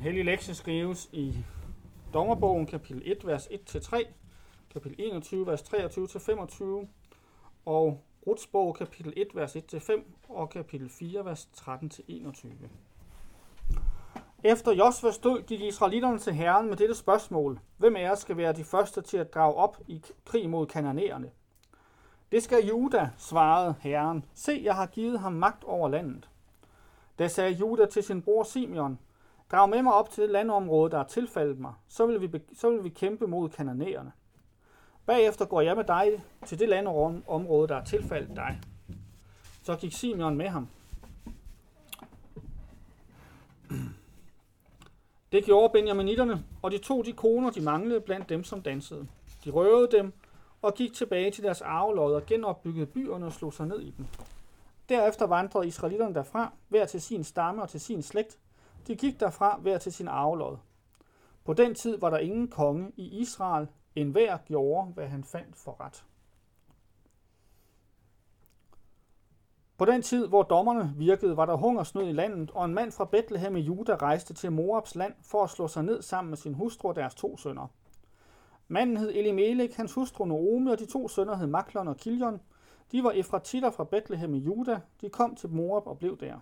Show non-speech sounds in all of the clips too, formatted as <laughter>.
hellige lektie skrives i Dommerbogen, kapitel 1, vers 1-3, kapitel 21, vers 23-25, og Ruts bog, kapitel 1, vers 1-5, og kapitel 4, vers 13-21. Efter Josvas død gik israelitterne til herren med dette spørgsmål. Hvem af jer skal være de første til at drage op i krig mod kananæerne? Det skal Juda, svarede herren. Se, jeg har givet ham magt over landet. Da sagde Juda til sin bror Simeon, Drag med mig op til det landområde, der er tilfaldet mig, så vil vi, så vil vi kæmpe mod kananæerne. Bagefter går jeg med dig til det landområde, der er tilfaldet dig. Så gik Simeon med ham. Det gjorde Benjaminitterne, og de tog de koner, de manglede blandt dem, som dansede. De røvede dem og gik tilbage til deres arvelod og genopbyggede byerne og slog sig ned i dem. Derefter vandrede israelitterne derfra, hver til sin stamme og til sin slægt. De gik derfra hver til sin arvelod. På den tid var der ingen konge i Israel, en hver gjorde, hvad han fandt for ret. På den tid, hvor dommerne virkede, var der hungersnød i landet, og en mand fra Bethlehem i Juda rejste til Moabs land for at slå sig ned sammen med sin hustru og deres to sønner. Manden hed Elimelech, hans hustru Noomi, og de to sønner hed Maklon og Kiljon. De var efratitter fra Bethlehem i Juda. De kom til Moab og blev der.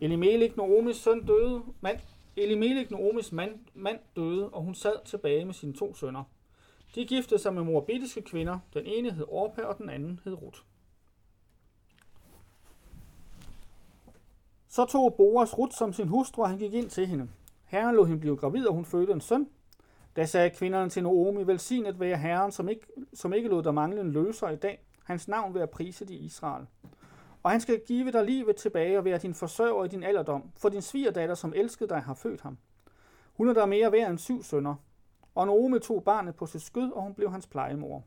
Elimelech, Noomis søn, døde. Mand, Elimelech, Noomis mand, mand døde, og hun sad tilbage med sine to sønner. De giftede sig med moabitiske kvinder. Den ene hed Orpa, og den anden hed Ruth. Så tog Boas Ruth som sin hustru, og han gik ind til hende. Herren lod hende blive gravid, og hun fødte en søn. Da sagde kvinderne til Naomi, velsignet være Herren, som ikke, som ikke lod der mangle en løser i dag. Hans navn vil jeg prise i Israel. Og han skal give dig livet tilbage og være din forsørger i din alderdom, for din svigerdatter, som elskede dig, har født ham. Hun er der mere værd end syv sønner. Og Naomi tog barnet på sit skød, og hun blev hans plejemor.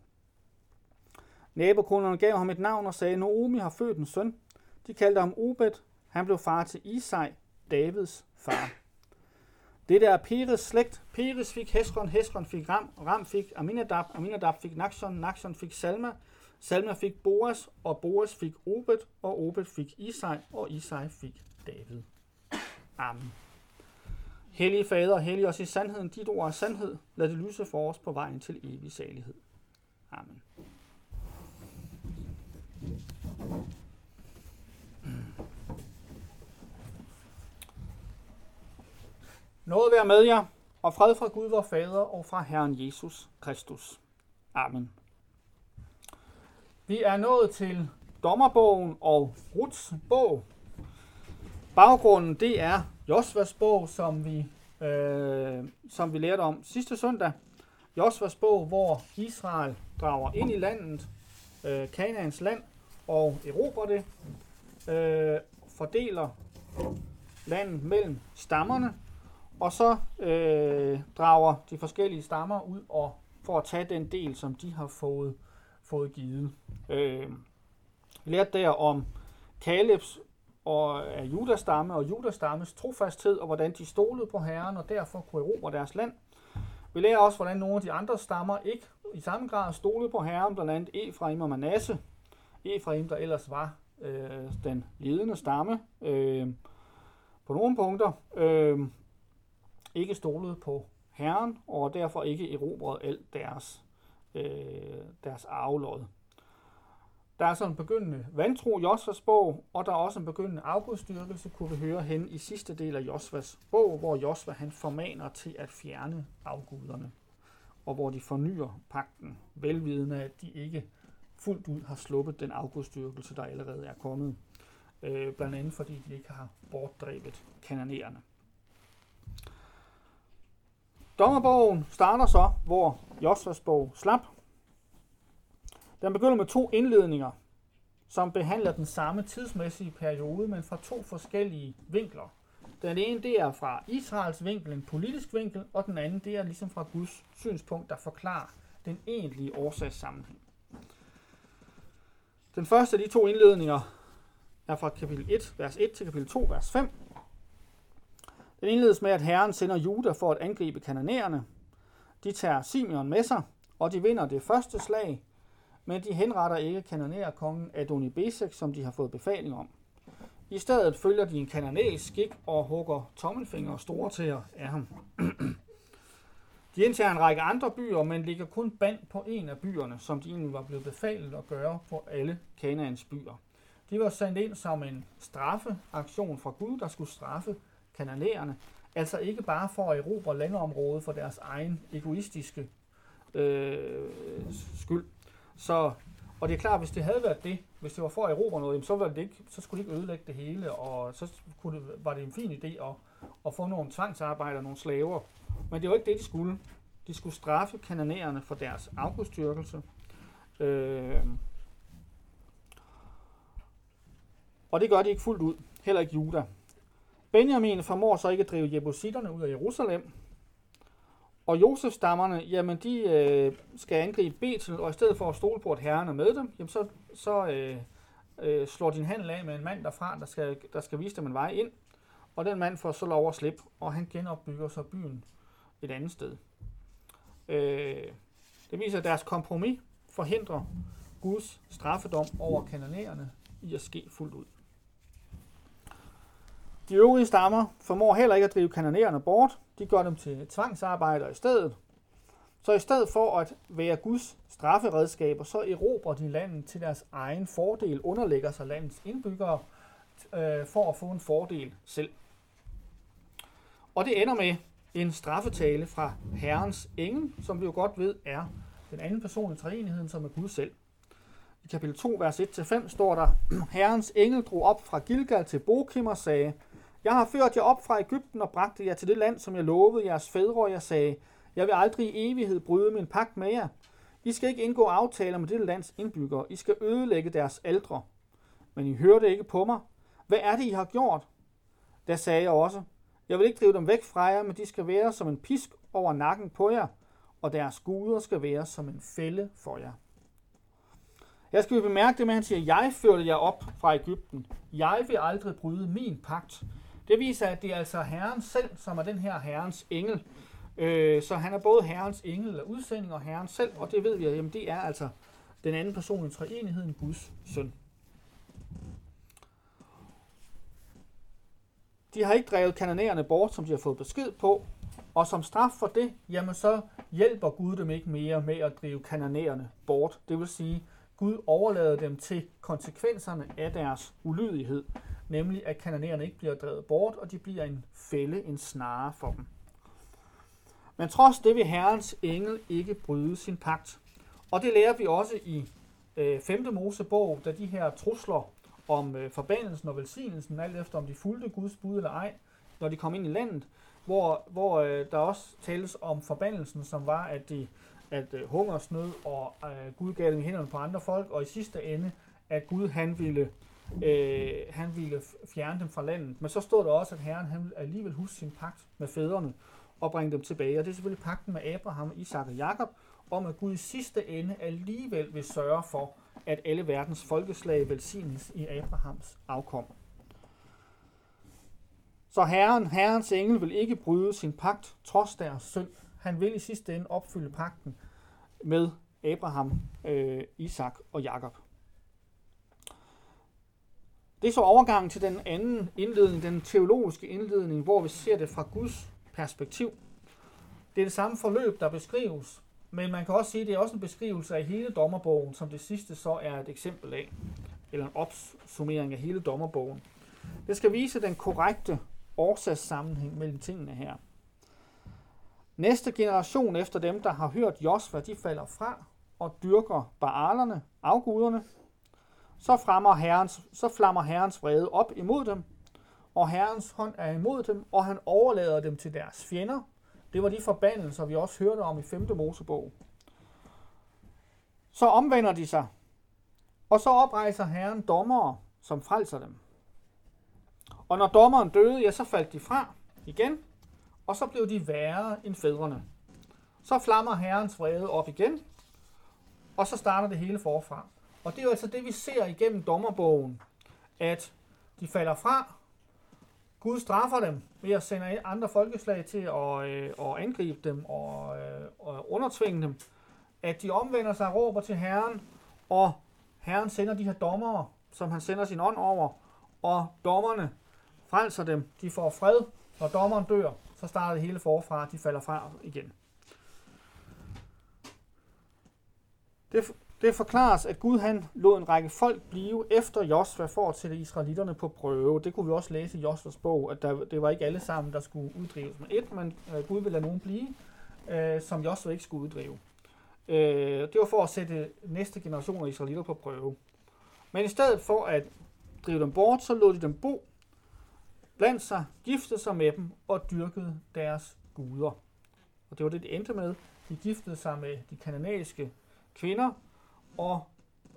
Nabokonerne gav ham et navn og sagde, Naomi har født en søn. De kaldte ham Obed. Han blev far til Isai, Davids far. Det der er Peres slægt. Peres fik Hesron, Hesron fik Ram, Ram fik Aminadab, Aminadab fik Naxon, Naxon fik Salma, Salma fik Boas, og Boas fik Obed, og Obed fik Isai, og Isai fik David. Amen. Hellige Fader, hellig os i sandheden, dit ord er sandhed. Lad det lyse for os på vejen til evig salighed. Amen. Noget være med jer, og fred fra Gud vor Fader og fra Herren Jesus Kristus. Amen. Vi er nået til Dommerbogen og Ruts bog. Baggrunden det er Josvas bog, som vi, øh, som vi lærte om sidste søndag. Josvas bog, hvor Israel drager ind i landet, øh, Kanaans land, og erobrer det, øh, fordeler landet mellem stammerne, og så øh, drager de forskellige stammer ud og for at tage den del, som de har fået, fået givet. Øh, vi lærte der om Kalebs og af Judas stamme og Judas stammes trofasthed, og hvordan de stolede på Herren og derfor kunne erobre deres land. Vi lærer også, hvordan nogle af de andre stammer ikke i samme grad stolede på Herren, blandt andet Efraim og Manasse. Efraim, der ellers var øh, den ledende stamme øh, på nogle punkter. Øh, ikke stolede på Herren, og derfor ikke erobrede alt deres, øh, deres arvelod. Der er så en begyndende vantro i Josvas bog, og der er også en begyndende afgudstyrkelse, kunne vi høre hen i sidste del af Josvas bog, hvor Josva han formaner til at fjerne afguderne, og hvor de fornyer pakten, velvidende at de ikke fuldt ud har sluppet den afgudstyrkelse, der allerede er kommet. Øh, blandt andet fordi de ikke har bortdrevet kananererne. Dommerbogen starter så, hvor Josvas bog slap. Den begynder med to indledninger, som behandler den samme tidsmæssige periode, men fra to forskellige vinkler. Den ene det er fra Israels vinkel, en politisk vinkel, og den anden det er ligesom fra Guds synspunkt, der forklarer den egentlige årsagssammenhæng. Den første af de to indledninger er fra kapitel 1, vers 1 til kapitel 2, vers 5. Den indledes med, at Herren sender Juda for at angribe kananæerne. De tager Simeon med sig, og de vinder det første slag, men de henretter ikke kananærkongen Adonibesek, som de har fået befaling om. I stedet følger de en kananæisk skik og hugger tommelfinger og store tæer af ham. <clears throat> De indtager en række andre byer, men ligger kun band på en af byerne, som de egentlig var blevet befalet at gøre på alle Kanaans byer. De var sendt ind som en straffeaktion fra Gud, der skulle straffe kananæerne. Altså ikke bare for at erobre landområdet for deres egen egoistiske øh, skyld. Så, og det er klart, hvis det havde været det, hvis det var for at erobre noget, så, var det ikke, så skulle de ikke ødelægge det hele, og så kunne det, var det en fin idé at, at få nogle tvangsarbejder, nogle slaver. Men det var ikke det, de skulle. De skulle straffe kananæerne for deres afgudstyrkelse. Øh, og det gør de ikke fuldt ud. Heller ikke Juda. Benjamin formår så ikke at drive jebusitterne ud af Jerusalem. Og Josef-stammerne, jamen de øh, skal angribe Betel, og i stedet for at stole på, at herren er med dem, jamen så, så øh, øh, slår din handel af med en mand derfra, der skal, der skal vise dem en vej ind. Og den mand får så lov at slippe, og han genopbygger så byen et andet sted. Øh, det viser, at deres kompromis forhindrer Guds straffedom over kananæerne i at ske fuldt ud. De øvrige stammer formår heller ikke at drive kanonererne bort. De gør dem til tvangsarbejder i stedet. Så i stedet for at være Guds strafferedskaber, så erobrer de landet til deres egen fordel, underlægger sig landets indbyggere øh, for at få en fordel selv. Og det ender med en straffetale fra Herrens engel, som vi jo godt ved er den anden person i træenigheden, som er Gud selv. I kapitel 2, vers 1-5 står der, <clears throat> Herrens engel drog op fra Gilgal til Bokim og sagde, jeg har ført jer op fra Ægypten og bragt jer til det land, som jeg lovede jeres fædre, og jeg sagde, Jeg vil aldrig i evighed bryde min pagt med jer. I skal ikke indgå aftaler med dette lands indbyggere. I skal ødelægge deres aldre. Men I hørte ikke på mig. Hvad er det, I har gjort? Der sagde jeg også, jeg vil ikke drive dem væk fra jer, men de skal være som en pisk over nakken på jer, og deres guder skal være som en fælde for jer. Jeg skal bemærke det med, at han siger, jeg førte jer op fra Ægypten. Jeg vil aldrig bryde min pagt. Det viser, at det er altså Herren selv, som er den her Herrens engel. Øh, så han er både Herrens engel eller udsending og Herren selv, og det ved vi, at jamen, det er altså den anden person i treenigheden, Guds søn. De har ikke drevet kanonerne bort, som de har fået besked på, og som straf for det, jamen så hjælper Gud dem ikke mere med at drive kanonerne bort. Det vil sige, Gud overlader dem til konsekvenserne af deres ulydighed, nemlig at kanonerne ikke bliver drevet bort, og de bliver en fælde, en snare for dem. Men trods det vil Herrens engel ikke bryde sin pagt. Og det lærer vi også i øh, 5. Mosebog, da de her trusler om øh, forbandelsen og velsignelsen, alt efter om de fulgte Guds bud eller ej, når de kom ind i landet, hvor, hvor øh, der også tales om forbandelsen, som var, at, de, at øh, hungersnød og øh, Gud gav dem i hænderne på andre folk, og i sidste ende, at Gud han ville, øh, han ville fjerne dem fra landet. Men så stod der også, at Herren han ville alligevel huske sin pagt med fædrene og bringe dem tilbage. Og det er selvfølgelig pagten med Abraham, Isak og Jakob, om at Gud i sidste ende alligevel vil sørge for, at alle verdens folkeslag velsignes i Abrahams afkom. Så Herren, Herrens engel vil ikke bryde sin pagt, trods deres synd. Han vil i sidste ende opfylde pagten med Abraham, øh, Isak og Jakob. Det er så overgangen til den anden indledning, den teologiske indledning, hvor vi ser det fra Guds perspektiv. Det er det samme forløb, der beskrives men man kan også sige, at det er også en beskrivelse af hele dommerbogen, som det sidste så er et eksempel af, eller en opsummering af hele dommerbogen. Det skal vise den korrekte årsagssammenhæng mellem tingene her. Næste generation efter dem, der har hørt Josva, de falder fra og dyrker baalerne, afguderne. Så, fremmer herrens, så flammer herrens vrede op imod dem, og herrens hånd er imod dem, og han overlader dem til deres fjender, det var de forbandelser, vi også hørte om i 5. Mosebog. Så omvender de sig, og så oprejser Herren dommere, som frelser dem. Og når dommeren døde, ja, så faldt de fra igen, og så blev de værre end fædrene. Så flammer Herrens vrede op igen, og så starter det hele forfra. Og det er jo altså det, vi ser igennem dommerbogen, at de falder fra, Gud straffer dem ved at sende andre folkeslag til at, øh, at angribe dem og, øh, og undertvinge dem. At de omvender sig og råber til Herren, og Herren sender de her dommere, som han sender sin ånd over, og dommerne frelser dem. De får fred. Når dommeren dør, så starter det hele forfra, de falder fra igen. Det, det forklares, at Gud han lod en række folk blive efter Josva for at sætte israelitterne på prøve. Det kunne vi også læse i Josvas bog, at der, det var ikke alle sammen, der skulle uddrives med et, men øh, Gud ville lade nogen blive, øh, som Josva ikke skulle uddrive. Øh, det var for at sætte næste generation af israelitter på prøve. Men i stedet for at drive dem bort, så lod de dem bo blandt sig, giftede sig med dem og dyrkede deres guder. Og det var det, det endte med. De giftede sig med de kananæiske kvinder og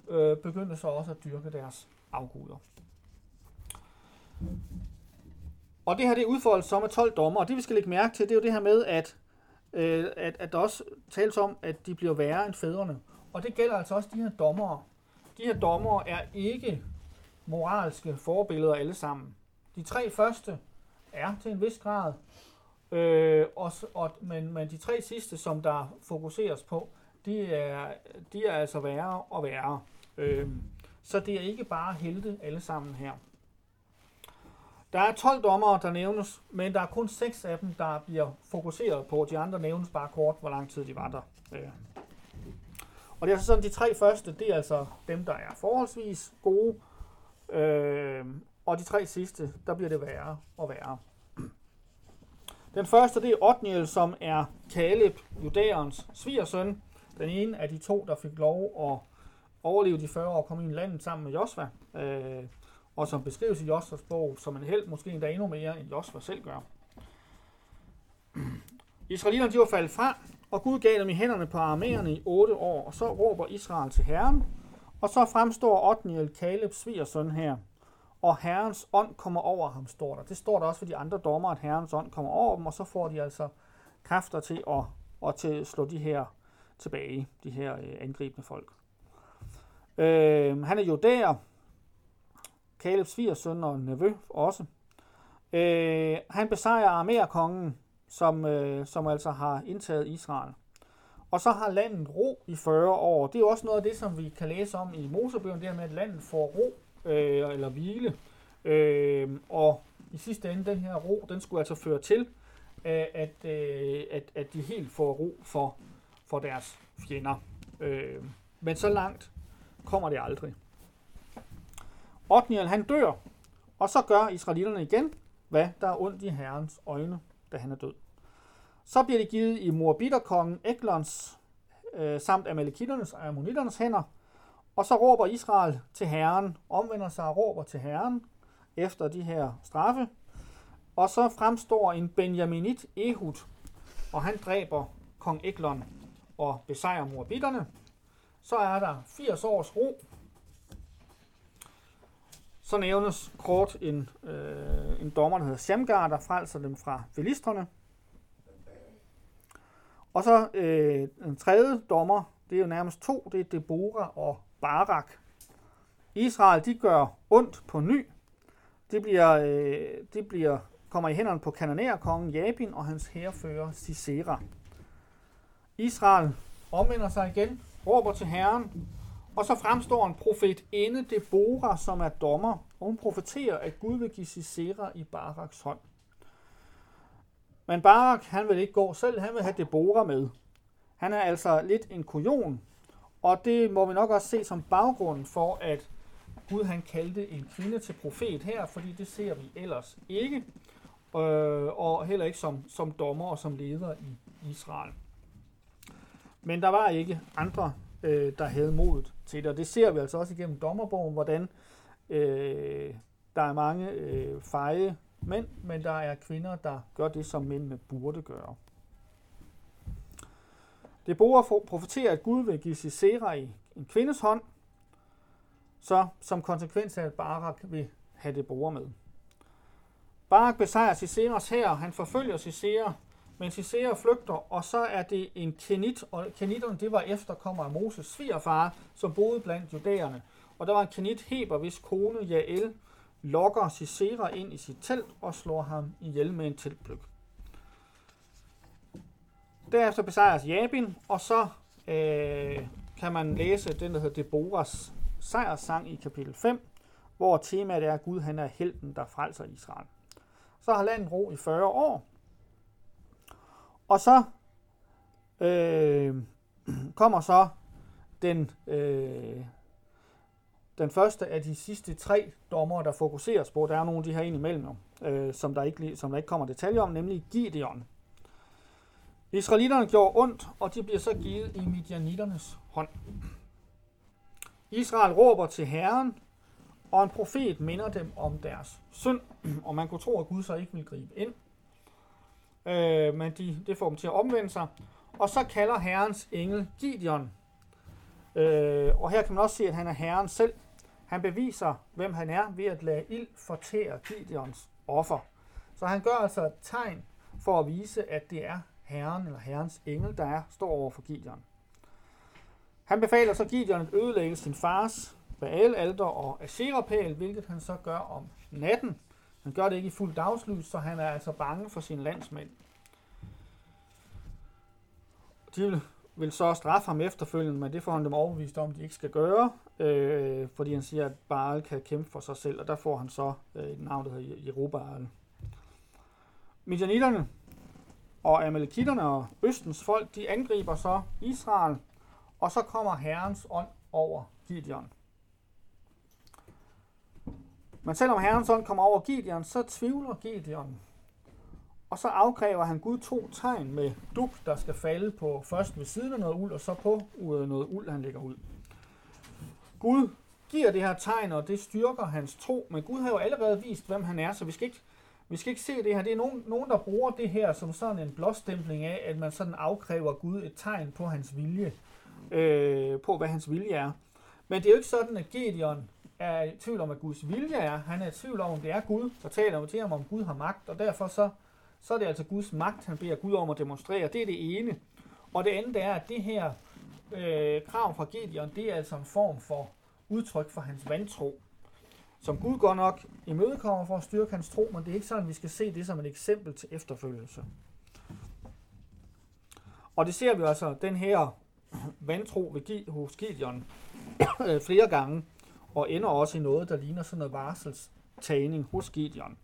øh, begyndte så også at dyrke deres afguder. Og det her det er udfoldet som med 12 dommer, og det vi skal lægge mærke til, det er jo det her med, at, øh, at, at der også tales om, at de bliver værre end fædrene. Og det gælder altså også de her dommere. De her dommere er ikke moralske forbilleder alle sammen. De tre første er til en vis grad, øh, og, og, men, men de tre sidste, som der fokuseres på, de er, de er altså værre og værre. Øh, så det er ikke bare helte alle sammen her. Der er 12 dommere, der nævnes, men der er kun 6 af dem, der bliver fokuseret på. De andre nævnes bare kort, hvor lang tid de var der. Øh. Og det er altså sådan, de tre første, det er altså dem, der er forholdsvis gode. Øh, og de tre sidste, der bliver det værre og værre. Den første, det er Otniel, som er Kaleb, judæerens svigersøn. Den ene af de to, der fik lov at overleve de 40 år og komme ind i landet sammen med Josva. Øh, og som beskrives i Josvas bog som en held, måske endda endnu mere, end Josva selv gør. Israelitterne de var faldet fra, og Gud gav dem i hænderne på armerne i otte år, og så råber Israel til Herren, og så fremstår Otniel Kalebs svigersøn her, og Herrens ånd kommer over ham, står der. Det står der også for de andre dommer, at Herrens ånd kommer over dem, og så får de altså kræfter til at, at til slå de her tilbage, de her øh, angribende folk. Øh, han er jo der, fire søn og nevø også. Øh, han besejrer Armerkongen, som, øh, som altså har indtaget Israel. Og så har landet ro i 40 år. Det er også noget af det, som vi kan læse om i Mosebøgen, det her med, at landet får ro øh, eller hvile. Øh, og i sidste ende, den her ro, den skulle altså føre til, øh, at, øh, at, at de helt får ro for, for deres fjender. Øh, men så langt kommer det aldrig. Otniel han dør, og så gør israelitterne igen, hvad der er ondt i herrens øjne, da han er død. Så bliver det givet i Moabiterkongen Eglons øh, samt Amalekitternes og Ammonitternes hænder, og så råber Israel til Herren, omvender sig og råber til Herren efter de her straffe. Og så fremstår en Benjaminit Ehud, og han dræber kong Eglon og besejrer morbitterne. Så er der 80 års ro. Så nævnes kort en, øh, en dommer, der hedder Shamgar, der frelser dem fra filistrene. Og så øh, en tredje dommer, det er jo nærmest to, det er Deborah og Barak. Israel, de gør ondt på ny. Det bliver, øh, de bliver, kommer i hænderne på kanonærkongen Jabin og hans herrefører Sisera. Israel omvender sig igen, råber til Herren, og så fremstår en profet inde Deborah, som er dommer, og hun profeterer, at Gud vil give Sisera i Baraks hånd. Men Barak, han vil ikke gå selv, han vil have Deborah med. Han er altså lidt en kujon, og det må vi nok også se som baggrund for, at Gud han kaldte en kvinde til profet her, fordi det ser vi ellers ikke, øh, og heller ikke som, som dommer og som leder i Israel. Men der var ikke andre, øh, der havde modet til det, og det ser vi altså også igennem dommerbogen, hvordan øh, der er mange øh, feje mænd, men der er kvinder, der gør det, som mændene burde gøre. Deborah profeterer, at Gud vil give Sisera i en kvindes hånd, så som konsekvens af, at Barak vil have Deborah med. Barak besejrer Siseras her, han forfølger Sisera, men Sisera flygter, og så er det en kenit, og kenitterne det var efterkommer af Moses svigerfar, som boede blandt judæerne. Og der var en kenit Heber, hvis kone Jael lokker Sisera ind i sit telt og slår ham ihjel med en teltpløk. Derefter besejres Jabin, og så øh, kan man læse den, der hedder Deborahs sejrssang i kapitel 5, hvor temaet er, at Gud han er helten, der frelser Israel. Så har landet ro i 40 år, og så øh, kommer så den, øh, den første af de sidste tre dommer, der fokuseres på. Der er nogle af de her ind imellem, øh, som, der ikke, som der ikke kommer detaljer om, nemlig Gideon. Israelitterne gjorde ondt, og de bliver så givet i Midianiternes hånd. Israel råber til Herren, og en profet minder dem om deres synd, <clears throat> og man kunne tro, at Gud så ikke vil gribe ind. Øh, men de, det får dem til at omvende sig. Og så kalder Herrens engel Gideon. Øh, og her kan man også se, at han er Herren selv. Han beviser, hvem han er, ved at lade ild fortære Gideons offer. Så han gør altså et tegn for at vise, at det er Herren eller Herrens engel, der er, står over for Gideon. Han befaler så Gideon at ødelægge sin fars Baal, alter og Asherapæl, hvilket han så gør om natten. Han gør det ikke i fuld dagslys, så han er altså bange for sine landsmænd. De vil så straffe ham efterfølgende, men det får han dem overbevist om, at de ikke skal gøre, øh, fordi han siger, at Baal kan kæmpe for sig selv, og der får han så øh, et navn, der hedder Jerubaal. Midianitterne og Amalekitterne og Østens folk, de angriber så Israel, og så kommer Herrens ånd over Gideon. Men selvom Herrens ånd kommer over Gideon, så tvivler Gideon. Og så afkræver han Gud to tegn med duk, der skal falde på først ved siden af noget uld, og så på noget uld, han lægger ud. Gud giver det her tegn, og det styrker hans tro, men Gud har jo allerede vist, hvem han er, så vi skal ikke, vi skal ikke se det her. Det er nogen, nogen, der bruger det her som sådan en blåstempling af, at man sådan afkræver Gud et tegn på hans vilje, øh, på hvad hans vilje er. Men det er jo ikke sådan, at Gideon er i tvivl om, at Guds vilje er. Han er i tvivl om, om det er Gud, der taler til ham, om Gud har magt, og derfor så, så er det altså Guds magt, han beder Gud om at demonstrere. Det er det ene. Og det andet er, at det her øh, krav fra Gideon, det er altså en form for udtryk for hans vantro, som Gud godt nok imødekommer for at styrke hans tro, men det er ikke sådan, at vi skal se det som et eksempel til efterfølgelse. Og det ser vi altså, den her vantro ved, hos Gideon <coughs> øh, flere gange og ender også i noget, der ligner sådan noget varselstagning hos Gideon.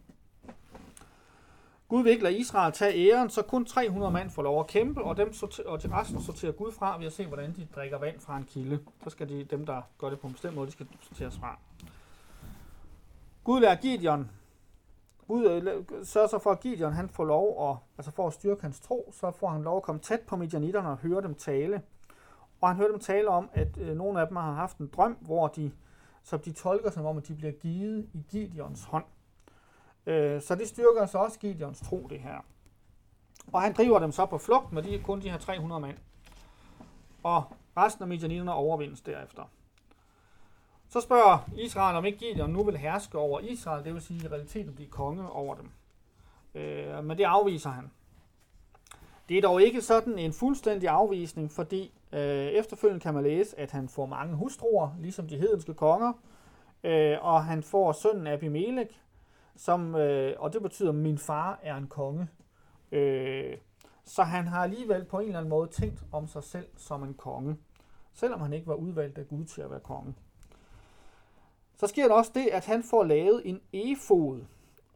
Gud vil ikke lade Israel tage æren, så kun 300 mand får lov at kæmpe, og, dem sorter, og til resten sorterer Gud fra ved at se, hvordan de drikker vand fra en kilde. Så skal de, dem, der gør det på en bestemt måde, de skal sorteres fra. Gud lærer Gideon, Gud øh, sørger så for, at Gideon han får lov, at, altså for at styrke hans tro, så får han lov at komme tæt på midianitterne og høre dem tale. Og han hører dem tale om, at øh, nogle af dem har haft en drøm, hvor de som de tolker som om, at de bliver givet i Gideons hånd. Øh, så det styrker altså også Gideons tro, det her. Og han driver dem så på flugt med de, kun de her 300 mænd. Og resten af midianitterne overvindes derefter. Så spørger Israel, om ikke Gideon nu vil herske over Israel, det vil sige i realiteten blive konge over dem. Øh, men det afviser han. Det er dog ikke sådan en fuldstændig afvisning, fordi øh, efterfølgende kan man læse, at han får mange hustruer, ligesom de hedenske konger, øh, og han får sønnen Abimelech, som, øh, og det betyder, at min far er en konge. Øh, så han har alligevel på en eller anden måde tænkt om sig selv som en konge, selvom han ikke var udvalgt af Gud til at være konge. Så sker der også det, at han får lavet en efod,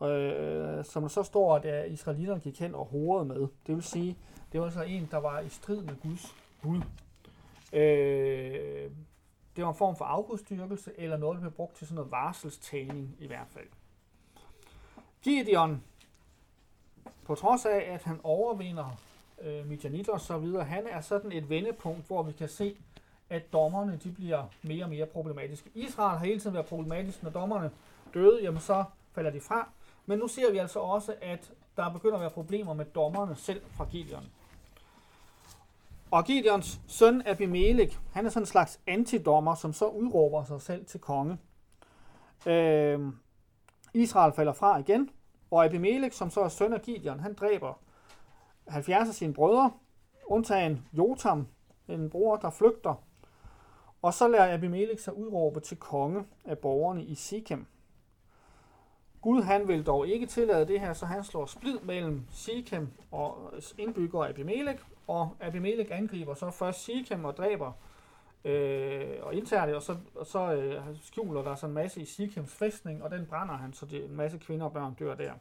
øh, som så står, at israelitterne gik hen og horede med. Det vil sige, det var så en, der var i strid med Guds bud. Øh, det var en form for afgudstyrkelse, eller noget, der blev brugt til sådan noget varselstagning i hvert fald. Gideon, på trods af, at han overvinder øh, Midianitter og så videre, han er sådan et vendepunkt, hvor vi kan se, at dommerne de bliver mere og mere problematiske. Israel har hele tiden været problematisk. Når dommerne døde, jamen så falder de fra. Men nu ser vi altså også, at der begynder at være problemer med dommerne selv fra Gideon. Og Gideons søn Abimelech, han er sådan en slags antidommer, som så udråber sig selv til konge. Øh, Israel falder fra igen, og Abimelech, som så er søn af Gideon, han dræber 70 af sine brødre, undtagen Jotam, en bror, der flygter. Og så lader Abimelech sig udråbe til konge af borgerne i Sikhem. Gud han vil dog ikke tillade det her, så han slår splid mellem Sikhem og indbygger Abimelech, og Abimelech angriber så først Sikhem og dræber øh, og indtager det, og så, og så øh, skjuler der så en masse i Sikhems fæstning, og den brænder han, så det, en masse kvinder og børn dør der.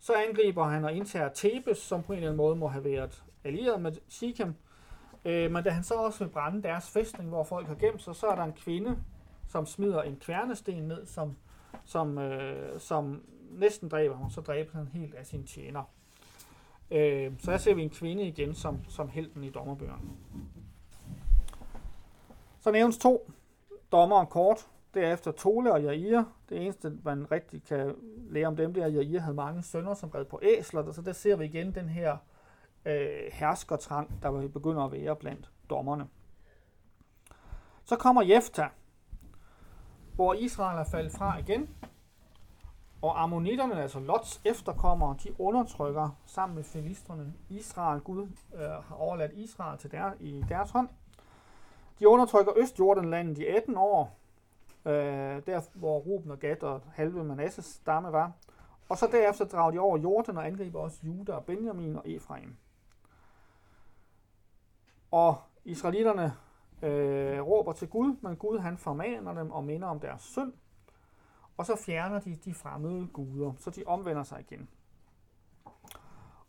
Så angriber han og indtager Tebes, som på en eller anden måde må have været allieret med Sikhem. Øh, men da han så også vil brænde deres fæstning, hvor folk har gemt sig, så er der en kvinde, som smider en kværnesten ned, som, som, øh, som næsten dræber ham, så dræber han helt af sin tjener. Øh, så her ser vi en kvinde igen som, som helten i dommerbøgerne. Så nævnes to dommeren kort. Derefter Tole og Jair. Det eneste, man rigtig kan lære om dem, det er, at Jair havde mange sønner, som red på æsler. Så der ser vi igen den her øh, herskertrang, der begynder at være blandt dommerne. Så kommer Jefta, hvor Israel er faldet fra igen, og ammonitterne, altså Lots efterkommere, de undertrykker sammen med filisterne Israel. Gud øh, har overladt Israel til der, i deres hånd. De undertrykker Østjordanlandet i 18 år, øh, der hvor Ruben og Gad og halve Manasses stamme var. Og så derefter drager de over Jordan og angriber også Juda og Benjamin og Efraim. Og israelitterne øh, råber til Gud, men Gud han formaner dem og minder om deres synd. Og så fjerner de de fremmede guder, så de omvender sig igen.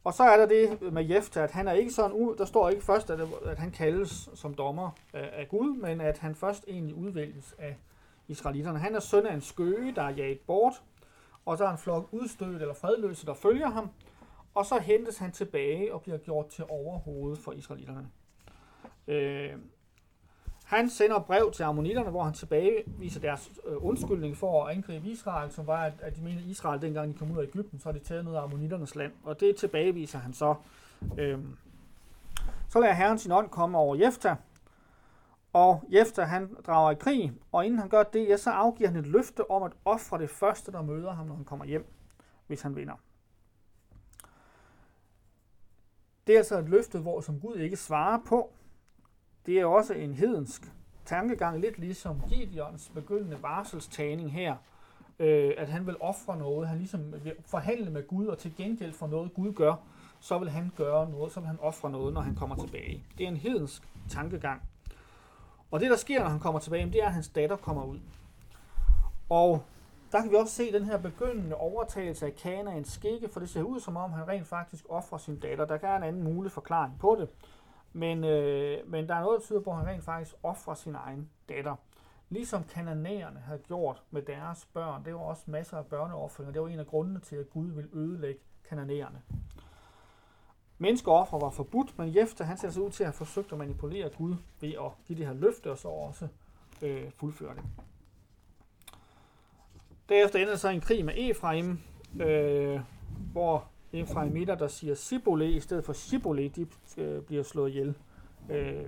Og så er der det med Jefta, at han er ikke sådan, ud, der står ikke først, at, at han kaldes som dommer af, af Gud, men at han først egentlig udvælges af israelitterne. Han er søn af en skøge, der er jaget bort, og så er en flok udstødt eller fredløse, der følger ham, og så hentes han tilbage og bliver gjort til overhovedet for israelitterne. Øh, han sender brev til ammonitterne, hvor han tilbageviser deres øh, undskyldning for at angribe Israel, som var, at, at de mente, at Israel, dengang de kom ud af Ægypten, så har de taget ned af ammonitternes land. Og det tilbageviser han så. Øhm, så lader Herren sin ånd komme over Jefta, og Jefta han drager i krig, og inden han gør det, ja, så afgiver han et løfte om at ofre det første, der møder ham, når han kommer hjem, hvis han vinder. Det er altså et løfte, hvor som Gud ikke svarer på, det er også en hedensk tankegang, lidt ligesom Gideons begyndende varselstagning her, øh, at han vil ofre noget, han ligesom vil forhandle med Gud, og til gengæld for noget Gud gør, så vil han gøre noget, så vil han ofre noget, når han kommer tilbage. Det er en hedensk tankegang. Og det, der sker, når han kommer tilbage, det er, at hans datter kommer ud. Og der kan vi også se den her begyndende overtagelse af Kanaans skikke, for det ser ud som om, han rent faktisk offrer sin datter. Der kan en anden mulig forklaring på det. Men, øh, men der er noget, der tyder på, at han rent faktisk offrer sin egen datter. Ligesom kananæerne havde gjort med deres børn. Det var også masser af børneoffringer. Det var en af grundene til, at Gud ville ødelægge kananæerne. Menneskeoffer var forbudt, men Jefter han ser sig ud til at have forsøgt at manipulere Gud ved at give det her løfte og så også øh, fuldføre det. Derefter ender så en krig med Efraim, øh, hvor Efraimitter, der siger Sibole i stedet for Shibole, de øh, bliver slået ihjel. Øh.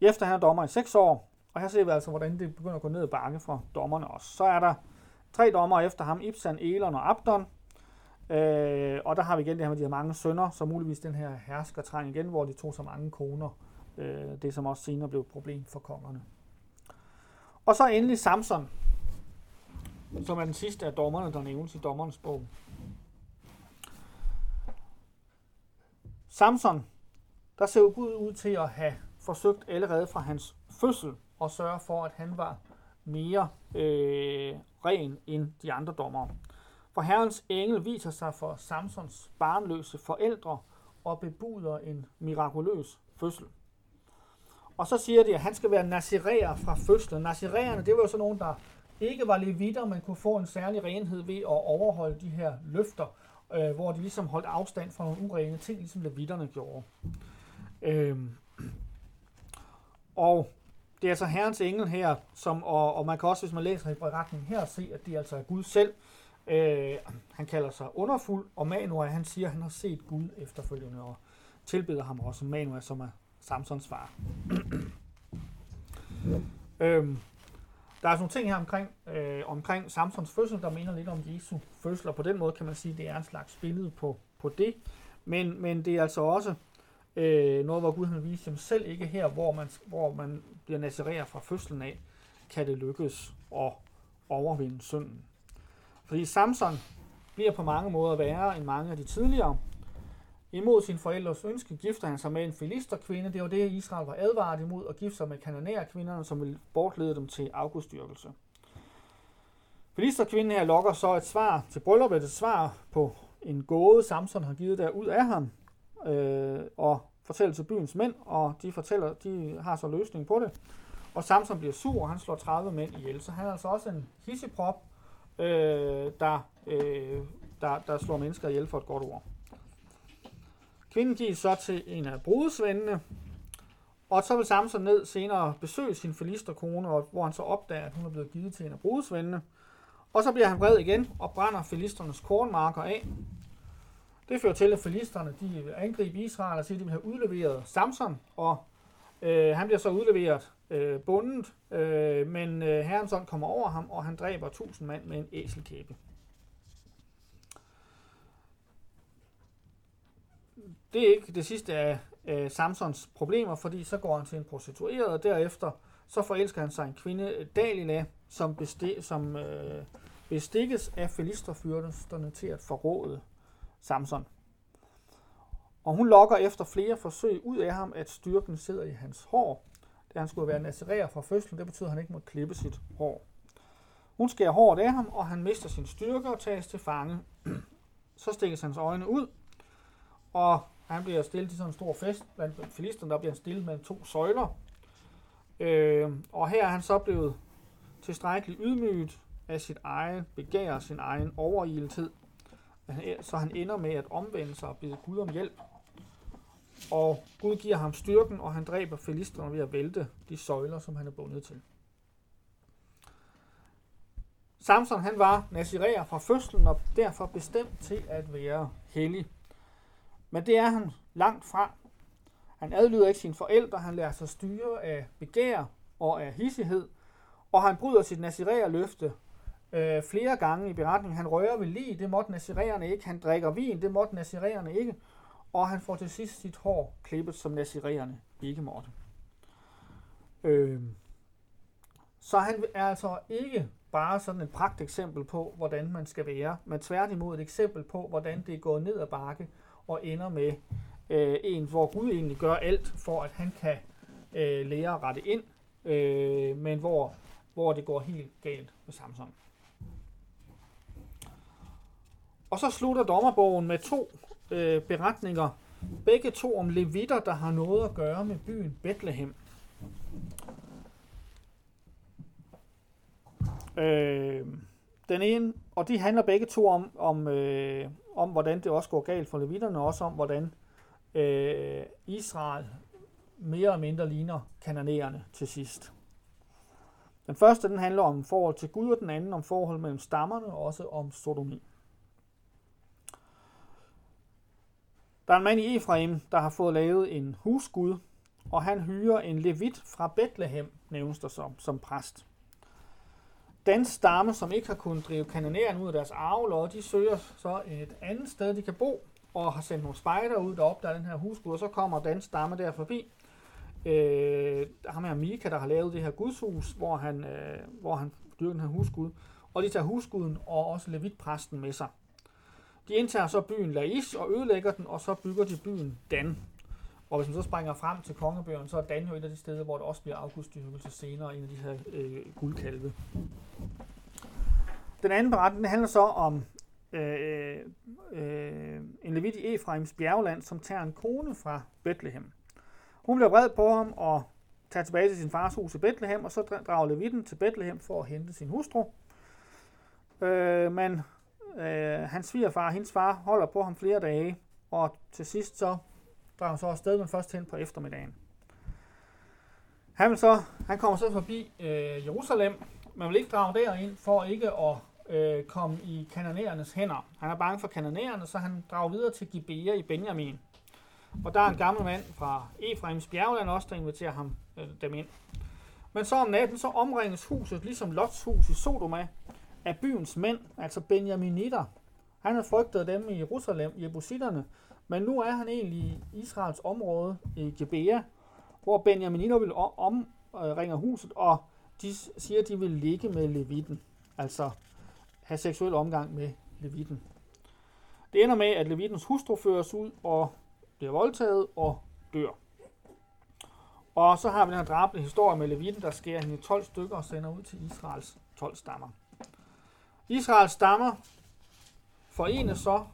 Efter han er dommer i 6 år, og her ser vi altså, hvordan det begynder at gå ned ad bakke for dommerne også. Så er der tre dommer efter ham, Ibsen, Elon og Abdon. Øh, og der har vi igen det her med de her mange sønner, så muligvis den her herskertræng igen, hvor de tog så mange koner. Øh, det som også senere blev et problem for kongerne. Og så endelig Samson, som er den sidste af dommerne, der nævnes i dommernes bog. Samson, der ser jo Gud ud til at have forsøgt allerede fra hans fødsel at sørge for, at han var mere øh, ren end de andre dommere. For Herrens engel viser sig for Samsons barnløse forældre og bebuder en mirakuløs fødsel. Og så siger de, at han skal være nazirer fra fødslen. Nazirerne, det var jo sådan nogen, der ikke var levitter, men kunne få en særlig renhed ved at overholde de her løfter øh, hvor de ligesom holdt afstand fra nogle urene ting, ligesom levitterne gjorde. Øhm, og det er altså Herrens engel her, som, og, og man kan også, hvis man læser i beretningen her, se, at det altså er Gud selv. Øh, han kalder sig underfuld, og Manuel, han siger, at han har set Gud efterfølgende, og tilbeder ham også Manuel, som er Samsons far. <clears throat> øhm, der er sådan nogle ting her omkring, øh, omkring Samsons fødsel, der minder lidt om Jesu fødsel, og på den måde kan man sige, at det er en slags billede på, på det. Men, men det er altså også øh, noget, hvor Gud han viser dem selv ikke her, hvor man, hvor man bliver nazereret fra fødslen af, kan det lykkes at overvinde synden. Fordi Samson bliver på mange måder værre end mange af de tidligere. Imod sin forældres ønske gifter han sig med en filisterkvinde. Det var det, Israel var advaret imod, at gifte sig med kanonærkvinderne, som ville bortlede dem til afgudstyrkelse. Filisterkvinden her lokker så et svar til brylluppet, et svar på en gåde, Samson har givet der ud af ham, øh, og fortæller til byens mænd, og de fortæller, de har så løsning på det. Og Samson bliver sur, og han slår 30 mænd ihjel. Så han er altså også en hisseprop, øh, der, øh, der, der slår mennesker ihjel for et godt ord. Kvinden gives så til en af brudesvendene, og så vil Samson ned senere besøge sin filisterkone, hvor han så opdager, at hun er blevet givet til en af brudesvendene. Og så bliver han vred igen og brænder filisternes kornmarker af. Det fører til, at filisterne de angriber Israel og siger, at de vil have udleveret Samson, og øh, han bliver så udleveret øh, bundet, øh, men øh, herrens kommer over ham, og han dræber tusind mand med en æselkæbe. Det er ikke det sidste af øh, Samsons problemer, fordi så går han til en prostitueret, og derefter så forelsker han sig en kvinde, Dalila, som, besti- som øh, bestikkes af filisterfyrsterne til at forråde Samson. Og hun lokker efter flere forsøg ud af ham, at styrken sidder i hans hår. Da han skulle være nazirerer fra fødslen, det betyder, at han ikke må klippe sit hår. Hun skærer hårdt af ham, og han mister sin styrke og tages til fange. <clears throat> Så stikkes hans øjne ud, og han bliver stillet til sådan en stor fest blandt filisterne, der bliver han stillet mellem to søjler. Øh, og her er han så blevet tilstrækkeligt ydmyget af sit egen begær, sin egen overiltid, så han ender med at omvende sig og bede Gud om hjælp. Og Gud giver ham styrken, og han dræber filisterne ved at vælte de søjler, som han er bundet til. Samson han var nazirerer fra fødslen og derfor bestemt til at være hellig. Men det er han langt fra. Han adlyder ikke sine forældre, han lærer sig styre af begær og af hissighed, og han bryder sit nazirerer løfte øh, flere gange i beretningen. Han rører ved lige, det måtte nazirererne ikke. Han drikker vin, det måtte nazirererne ikke. Og han får til sidst sit hår klippet, som nazirererne ikke måtte. Øh, så han er altså ikke bare sådan et pragt eksempel på, hvordan man skal være, men tværtimod et eksempel på, hvordan det er gået ned ad bakke og ender med øh, en, hvor Gud egentlig gør alt for, at han kan øh, lære at rette ind, øh, men hvor, hvor det går helt galt med Samson. Og så slutter dommerbogen med to øh, beretninger, begge to om levitter, der har noget at gøre med byen Bethlehem. Øh, den ene, og de handler begge to om, om, øh, om hvordan det også går galt for levitterne, og også om, hvordan øh, Israel mere eller mindre ligner kananæerne til sidst. Den første den handler om forhold til Gud, og den anden om forhold mellem stammerne, og også om sodomi. Der er en mand i Efraim, der har fået lavet en husgud, og han hyrer en levit fra Bethlehem, nævnes der som, som præst. Den stamme, som ikke har kunnet drive kanoneren ud af deres arvelov, de søger så et andet sted, de kan bo, og har sendt nogle spejder ud derop, der er den her husgud, og så kommer den stamme der forbi. Øh, ham her Mika, der har lavet det her gudshus, hvor han, øh, hvor han dyrker den her husgud, og de tager husguden og også levitpræsten med sig. De indtager så byen Laish og ødelægger den, og så bygger de byen Dan. Og hvis man så springer frem til kongebøgerne, så er Dan jo et af de steder, hvor der også bliver augustdyrkelse senere, en af de her øh, guldkalve. Den anden beretning den handler så om øh, øh, en levit i Efraims bjergland, som tager en kone fra Bethlehem. Hun bliver vred på ham og tager tilbage til sin fars hus i Bethlehem, og så drager levitten til Bethlehem for at hente sin hustru. Øh, men øh, hans svigerfar og hendes far holder på ham flere dage, og til sidst så drager han så afsted, men først hen på eftermiddagen. Han, vil så, han kommer så forbi øh, Jerusalem, Man vil ikke drage derind for ikke at øh, komme i kanonerernes hænder. Han er bange for kanonererne, så han drager videre til Gibea i Benjamin. Og der er en gammel mand fra Efraims bjergland også, der inviterer ham øh, dem ind. Men så om natten, så omringes huset, ligesom Lots hus i Sodoma, af byens mænd, altså Benjaminitter. Han har frygtet dem i Jerusalem, Jebusitterne, men nu er han egentlig i Israels område i Gebea, hvor Benjaminitter vil omringe øh, huset, og de siger, at de vil ligge med levitten, altså have seksuel omgang med levitten. Det ender med, at Levitens hustru føres ud og bliver voldtaget og dør. Og så har vi den her drabende historie med Levitten, der skærer hende i 12 stykker og sender ud til Israels 12 stammer. Israels stammer forenes så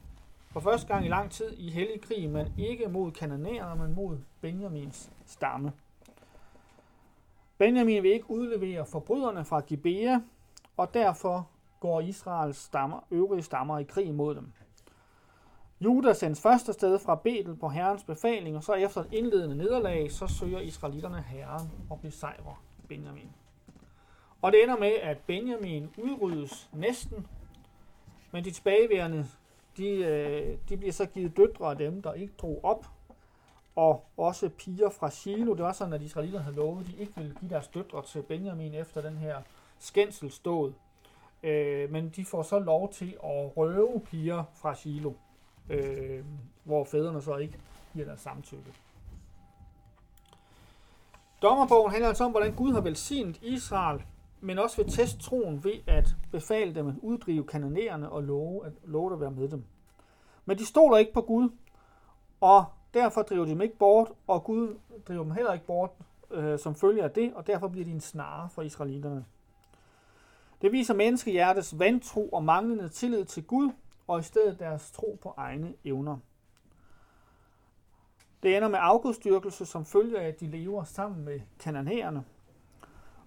for første gang i lang tid i hellig krig, men ikke mod kananæerne, men mod Benjamins stamme. Benjamin vil ikke udlevere forbryderne fra Gibea, og derfor går Israels stammer, øvrige stammer i krig mod dem. Juda sendes først afsted fra Betel på herrens befaling, og så efter et indledende nederlag, så søger israelitterne herren og besejrer Benjamin. Og det ender med, at Benjamin udryddes næsten, men de tilbageværende, de, øh, de bliver så givet døtre af dem, der ikke drog op, og også piger fra Silo. Det var sådan, at israelitterne havde lovet, at de ikke ville give deres døtre til Benjamin efter den her skændsel Øh, men de får så lov til at røve piger fra Silo, øh, hvor fædrene så ikke giver deres samtykke. Dommerbogen handler altså om, hvordan Gud har velsignet Israel, men også vil teste troen ved at befale dem at uddrive kanonererne og love at, love at være med dem. Men de stoler ikke på Gud, og derfor driver de dem ikke bort, og Gud driver dem heller ikke bort øh, som følge af det, og derfor bliver de en snare for israelitterne. Det viser menneskehjertets vantro og manglende tillid til Gud, og i stedet deres tro på egne evner. Det ender med afgudstyrkelse, som følger af, at de lever sammen med kananæerne.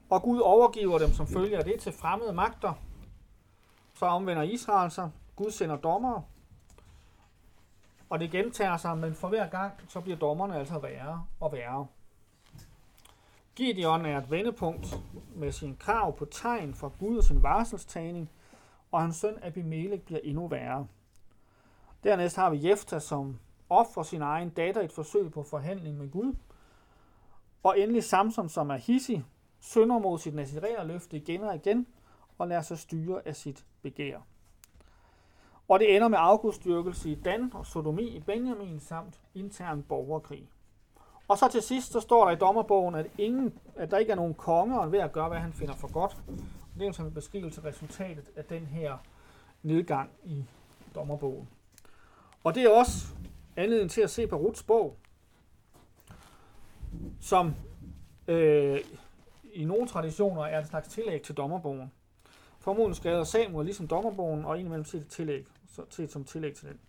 Og Gud overgiver dem som følger det til fremmede magter. Så omvender Israel sig. Gud sender dommere. Og det gentager sig, men for hver gang, så bliver dommerne altså værre og værre. Gideon er et vendepunkt med sin krav på tegn fra Gud og sin varselstagning, og hans søn Abimelech bliver endnu værre. Dernæst har vi Jefta, som offrer sin egen datter i et forsøg på forhandling med Gud. Og endelig Samson, som er hissig, synder mod sit løfte igen og igen, og lader sig styre af sit begær. Og det ender med afgudstyrkelse i Dan og sodomi i Benjamin samt intern borgerkrig. Og så til sidst, så står der i dommerbogen, at, ingen, at der ikke er nogen konge, og ved at gøre, hvad han finder for godt. Det er som en beskrivelse af resultatet af den her nedgang i dommerbogen. Og det er også anledning til at se på Ruts bog, som øh, i nogle traditioner er en slags tillæg til dommerbogen. Formoden skrevet Samuel ligesom dommerbogen, og indimellem set et tillæg, så set som tillæg til den.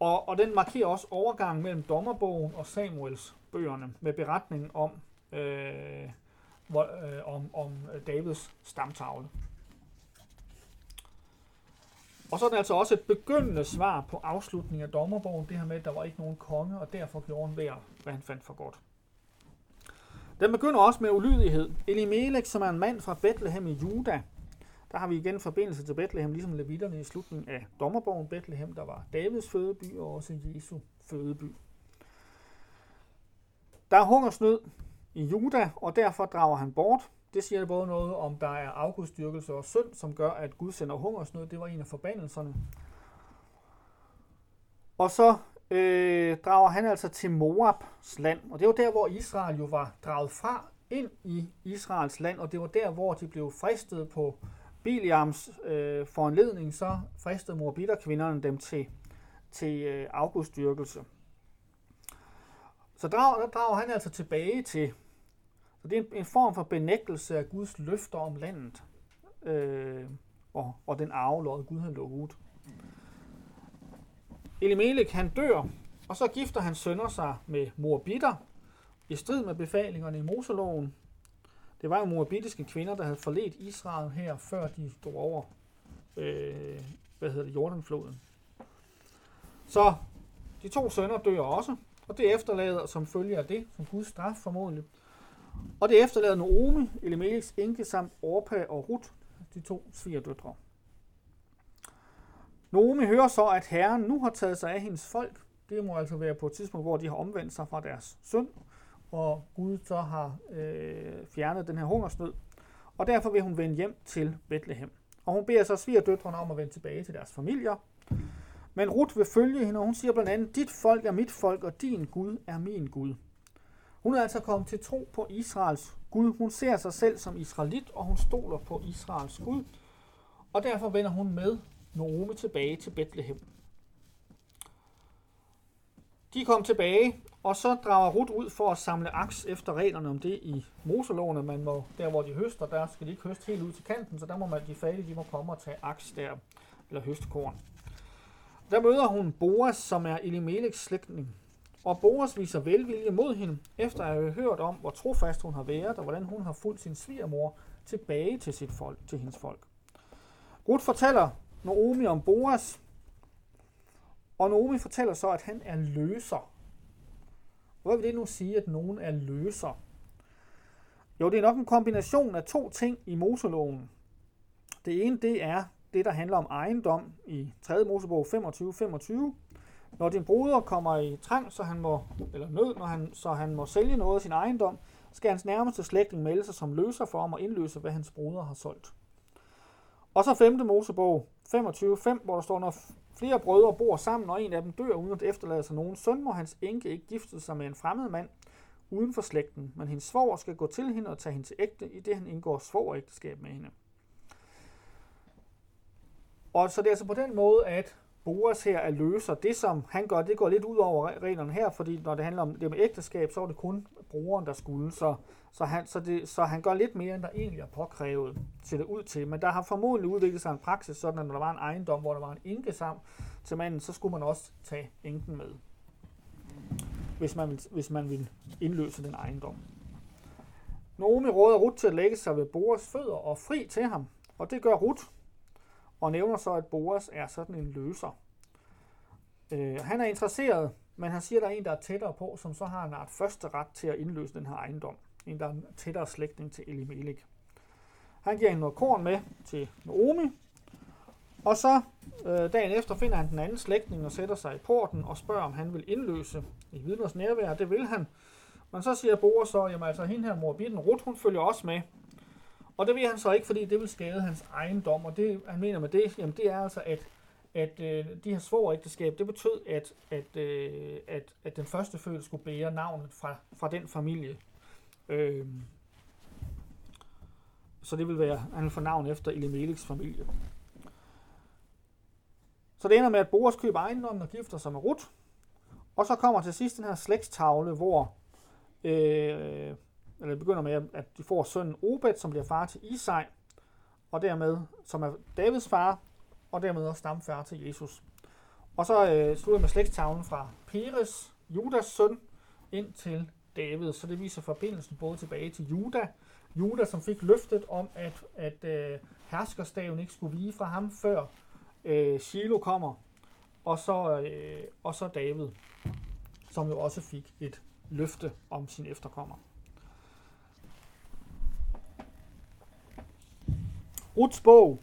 Og, og den markerer også overgangen mellem dommerbogen og Samuels bøgerne med beretningen om øh, hvor, øh, om, om Davids stamtavle. Og så er det altså også et begyndende svar på afslutningen af dommerbogen, det her med, at der var ikke nogen konge, og derfor gjorde han hver, hvad han fandt for godt. Den begynder også med ulydighed. Elimelech, som er en mand fra Bethlehem i Juda, der har vi igen forbindelse til Bethlehem, ligesom levitterne i slutningen af dommerbogen Bethlehem, der var Davids fødeby og også Jesu fødeby. Der er hungersnød i Juda, og derfor drager han bort. Det siger både noget om, der er afgudstyrkelse og synd, som gør, at Gud sender hungersnød. Det var en af forbandelserne. Og så øh, drager han altså til Moabs land, og det var der, hvor Israel jo var draget fra ind i Israels land, og det var der, hvor de blev fristet på Biliams øh, foranledning, så fristede Moabiter-kvinderne dem til, til øh, afgudstyrkelse. Så drager, der drager han altså tilbage til så det er en, en form for benægtelse af Guds løfter om landet, øh, og, og den arvelod, Gud har lovet. Elimelech, han dør, og så gifter han sønner sig med Moabitter, i strid med befalingerne i Moseloven. Det var jo moabitiske kvinder, der havde forledt Israel her, før de drog over øh, hvad hedder det, Jordanfloden. Så de to sønner dør også, og det efterlader som følge af det, som Guds straf formodentlig, og det efterlader Naomi, Elimelechs enke samt Orpa og Ruth, de to svigerdøtre. Naomi hører så, at Herren nu har taget sig af hendes folk. Det må altså være på et tidspunkt, hvor de har omvendt sig fra deres synd, og Gud så har øh, fjernet den her hungersnød. Og derfor vil hun vende hjem til Bethlehem. Og hun beder så svigerdøtrene om at vende tilbage til deres familier. Men Ruth vil følge hende, og hun siger blandt andet, dit folk er mit folk, og din Gud er min Gud. Hun er altså kommet til tro på Israels Gud. Hun ser sig selv som israelit, og hun stoler på Israels Gud. Og derfor vender hun med Nome tilbage til Bethlehem. De kom tilbage, og så drager Rut ud for at samle aks efter reglerne om det i Moselovene. Man må, der hvor de høster, der skal de ikke høste helt ud til kanten, så der må man, de fattige de må komme og tage aks der, eller høste korn. Der møder hun Boas, som er Elimeleks slægtning. Og Boas viser velvilje mod hende, efter at have hørt om, hvor trofast hun har været, og hvordan hun har fulgt sin svigermor tilbage til, sit folk, til hendes folk. Ruth fortæller Naomi om Boas, og Naomi fortæller så, at han er løser. Hvad vil det nu sige, at nogen er løser? Jo, det er nok en kombination af to ting i Moseloven. Det ene, det er det, der handler om ejendom i 3. Mosebog 25-25. Når din broder kommer i trang, så han må, eller nød, når han, så han må sælge noget af sin ejendom, skal hans nærmeste slægtning melde sig som løser for ham og indløse, hvad hans broder har solgt. Og så 5. Mosebog 25.5, hvor der står, når flere brødre bor sammen, og en af dem dør uden at efterlade sig nogen søn, må hans enke ikke gifte sig med en fremmed mand uden for slægten, men hendes svoger skal gå til hende og tage hende til ægte, i det han indgår svogerægteskab med hende. Og så det er altså på den måde, at Boas her er løser. Det, som han gør, det går lidt ud over reglerne her, fordi når det handler om det med ægteskab, så er det kun brugeren, der skulle. Så, så, han, så, det, så han gør lidt mere, end der egentlig er påkrævet, til det ud til. Men der har formodentlig udviklet sig en praksis, sådan at når der var en ejendom, hvor der var en enke sammen til manden, så skulle man også tage enken med, hvis man hvis man vil indløse den ejendom. Naomi råder Ruth til at lægge sig ved Boras fødder og fri til ham, og det gør Ruth, og nævner så, at Boras er sådan en løser. Øh, han er interesseret, men han siger, at der er en, der er tættere på, som så har en art første ret til at indløse den her ejendom. En, der er en tættere slægtning til Elimelech. Han giver hende noget korn med til Naomi, og så øh, dagen efter finder han den anden slægtning og sætter sig i porten og spørger, om han vil indløse i vidners nærvær. Det vil han. Men så siger Boer så, jamen altså hende her mor Bitten Ruth, hun følger også med. Og det vil han så ikke, fordi det vil skade hans ejendom, og det han mener med det, jamen det er altså, at, at øh, de her svogerægteskab, det betød, at, at, øh, at, at den første fødte skulle bære navnet fra, fra den familie. Øh, så det vil være, han vil få navn efter Elimeleks familie. Så det ender med, at Boris køber ejendommen og gifter sig med Ruth. Og så kommer til sidst den her slægtstavle, hvor øh, eller det begynder med, at de får sønnen Obed, som bliver far til Isai, og dermed, som er Davids far, og dermed også stamfar til Jesus. Og så øh, slutter med slægtstavlen fra Peres, Judas søn, ind til David. Så det viser forbindelsen både tilbage til Juda, Juda, som fik løftet om, at, at øh, herskerstaven ikke skulle vige fra ham, før øh, Shiloh kommer, og så, øh, og så David, som jo også fik et løfte om sin efterkommer. Ruts bog,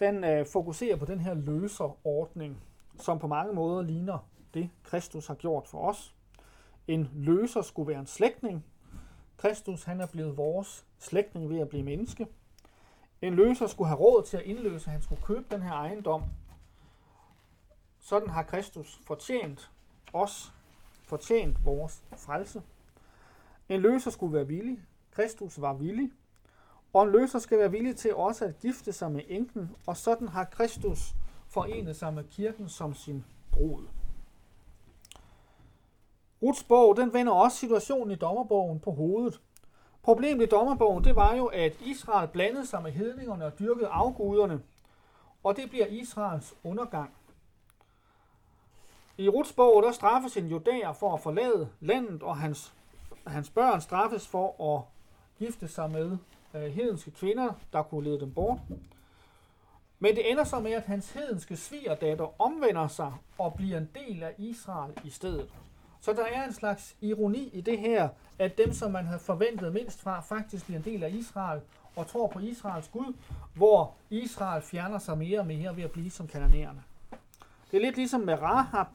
den øh, fokuserer på den her løserordning, som på mange måder ligner det, Kristus har gjort for os. En løser skulle være en slægtning. Kristus han er blevet vores slægtning ved at blive menneske. En løser skulle have råd til at indløse, han skulle købe den her ejendom. Sådan har Kristus fortjent os, fortjent vores frelse. En løser skulle være villig. Kristus var villig. Og en løser skal være villig til også at gifte sig med enken, og sådan har Kristus forenet sig med kirken som sin brud. Rutsborg, den vender også situationen i dommerbogen på hovedet. Problemet i dommerbogen, det var jo, at Israel blandede sig med hedningerne og dyrkede afguderne, og det bliver Israels undergang. I Rutsborg, der straffes en judæer for at forlade landet, og hans, hans børn straffes for at gifte sig med øh, hedenske kvinder, der kunne lede dem bort. Men det ender så med, at hans hedenske svigerdatter omvender sig og bliver en del af Israel i stedet. Så der er en slags ironi i det her, at dem, som man havde forventet mindst fra, faktisk bliver en del af Israel og tror på Israels Gud, hvor Israel fjerner sig mere og mere ved at blive som kananæerne. Det er lidt ligesom med Rahab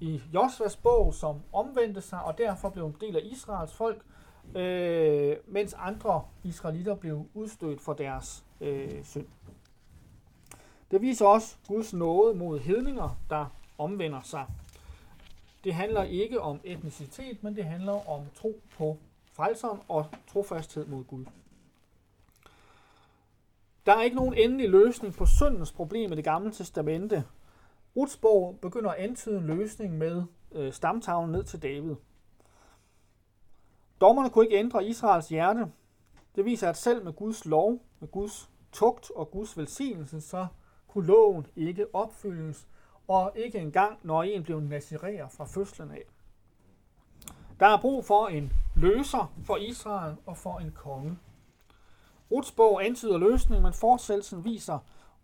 i Josvas bog, som omvendte sig og derfor blev en del af Israels folk, øh, mens andre israelitter blev udstødt for deres øh, synd. Det viser også Guds nåde mod hedninger, der omvender sig. Det handler ikke om etnicitet, men det handler om tro på frelseren og trofasthed mod Gud. Der er ikke nogen endelig løsning på syndens problem i det gamle testamente. Ruts begynder at antyde en løsning med øh, stamtavlen ned til David. Dommerne kunne ikke ændre Israels hjerte. Det viser, at selv med Guds lov, med Guds tugt og Guds velsignelse, så kunne loven ikke opfyldes, og ikke engang, når en blev nazirer fra fødslen af. Der er brug for en løser for Israel og for en konge. Ruts bog antyder løsning, men fortsættelsen viser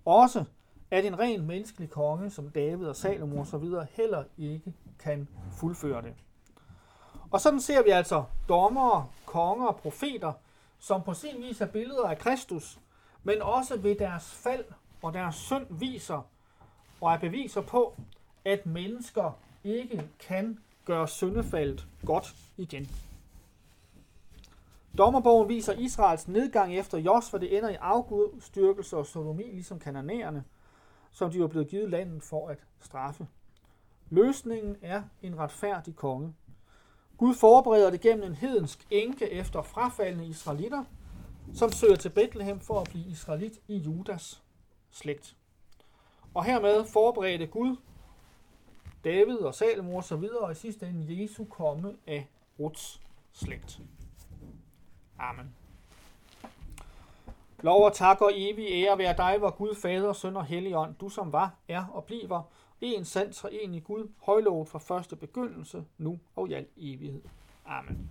også, at en ren menneskelig konge som David og Salomo osv. heller ikke kan fuldføre det. Og sådan ser vi altså dommere, konger og profeter, som på sin vis er billeder af Kristus, men også ved deres fald og deres synd viser og er beviser på, at mennesker ikke kan gøre syndefaldet godt igen. Dommerbogen viser Israels nedgang efter Josva, det ender i afgudstyrkelse og sodomi, ligesom kananæerne, som de var blevet givet landet for at straffe. Løsningen er en retfærdig konge. Gud forbereder det gennem en hedensk enke efter frafaldende israelitter, som søger til Bethlehem for at blive israelit i Judas slægt. Og hermed forberedte Gud David og Salomo og så videre, og i sidste ende Jesu komme af Ruts slægt. Amen. Lov og tak og evig ære være dig, hvor Gud, Fader, Søn og Helligånd, du som var, er og bliver, en sand i Gud, højlovet fra første begyndelse, nu og i al evighed. Amen.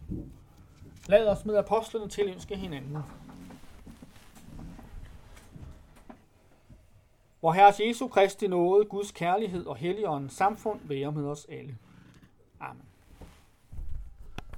Lad os med apostlene tilønske hinanden. Hvor Herres Jesu Kristi nåde, Guds kærlighed og Helligåndens samfund være med os alle. Amen.